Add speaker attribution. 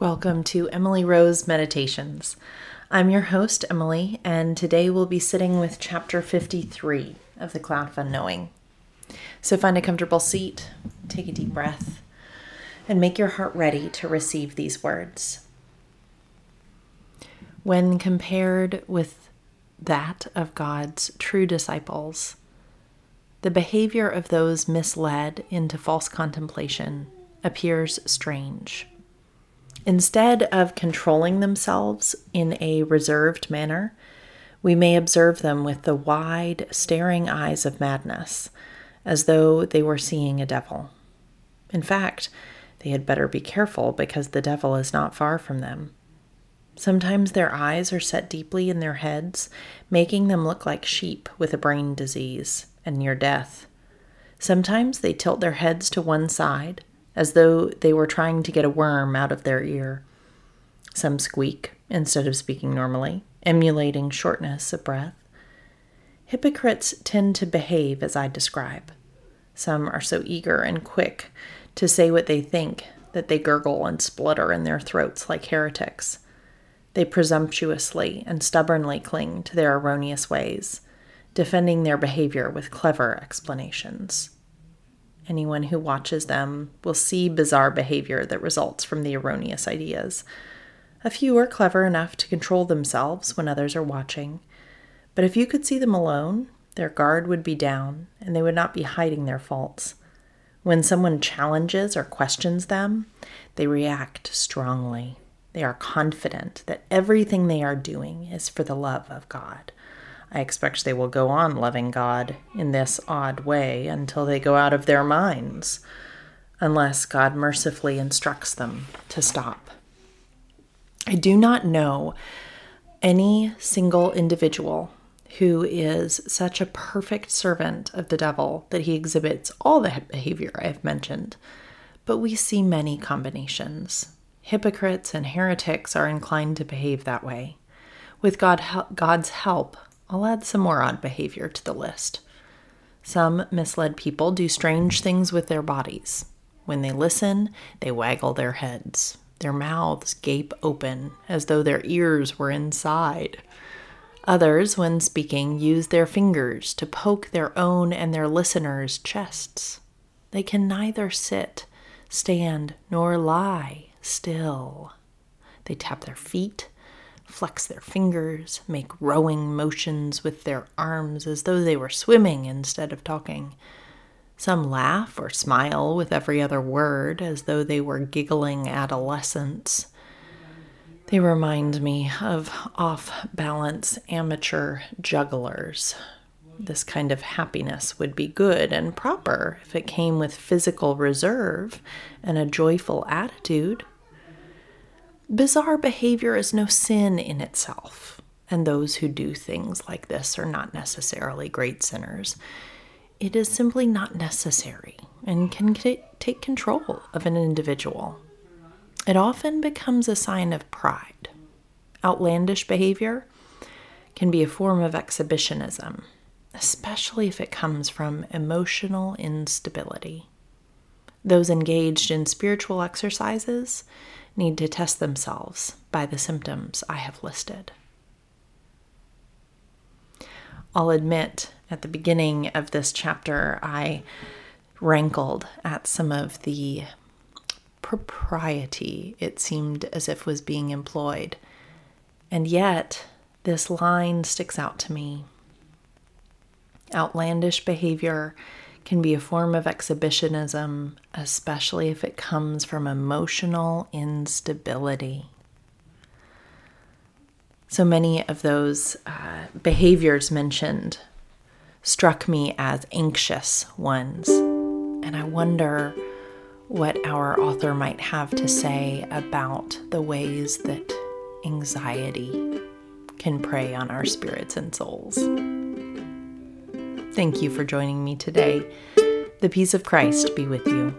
Speaker 1: Welcome to Emily Rose Meditations. I'm your host, Emily, and today we'll be sitting with chapter 53 of The Cloud of Unknowing. So find a comfortable seat, take a deep breath, and make your heart ready to receive these words. When compared with that of God's true disciples, the behavior of those misled into false contemplation appears strange. Instead of controlling themselves in a reserved manner, we may observe them with the wide, staring eyes of madness, as though they were seeing a devil. In fact, they had better be careful because the devil is not far from them. Sometimes their eyes are set deeply in their heads, making them look like sheep with a brain disease and near death. Sometimes they tilt their heads to one side, as though they were trying to get a worm out of their ear. Some squeak instead of speaking normally, emulating shortness of breath. Hypocrites tend to behave as I describe. Some are so eager and quick to say what they think that they gurgle and splutter in their throats like heretics. They presumptuously and stubbornly cling to their erroneous ways, defending their behavior with clever explanations. Anyone who watches them will see bizarre behavior that results from the erroneous ideas. A few are clever enough to control themselves when others are watching, but if you could see them alone, their guard would be down and they would not be hiding their faults. When someone challenges or questions them, they react strongly. They are confident that everything they are doing is for the love of God. I expect they will go on loving God in this odd way until they go out of their minds, unless God mercifully instructs them to stop. I do not know any single individual who is such a perfect servant of the devil that he exhibits all the behavior I have mentioned, but we see many combinations. Hypocrites and heretics are inclined to behave that way. With God, God's help, I'll add some more odd behavior to the list. Some misled people do strange things with their bodies. When they listen, they waggle their heads. Their mouths gape open as though their ears were inside. Others, when speaking, use their fingers to poke their own and their listeners' chests. They can neither sit, stand, nor lie still. They tap their feet flex their fingers, make rowing motions with their arms as though they were swimming instead of talking. Some laugh or smile with every other word as though they were giggling adolescents. They remind me of off balance amateur jugglers. This kind of happiness would be good and proper if it came with physical reserve and a joyful attitude. Bizarre behavior is no sin in itself, and those who do things like this are not necessarily great sinners. It is simply not necessary and can take control of an individual. It often becomes a sign of pride. Outlandish behavior can be a form of exhibitionism, especially if it comes from emotional instability. Those engaged in spiritual exercises need to test themselves by the symptoms I have listed. I'll admit at the beginning of this chapter, I rankled at some of the propriety it seemed as if was being employed. And yet, this line sticks out to me. Outlandish behavior can be a form of exhibitionism, especially if it comes from emotional instability. So many of those uh, behaviors mentioned struck me as anxious ones, and I wonder what our author might have to say about the ways that anxiety can prey on our spirits and souls. Thank you for joining me today. The peace of Christ be with you.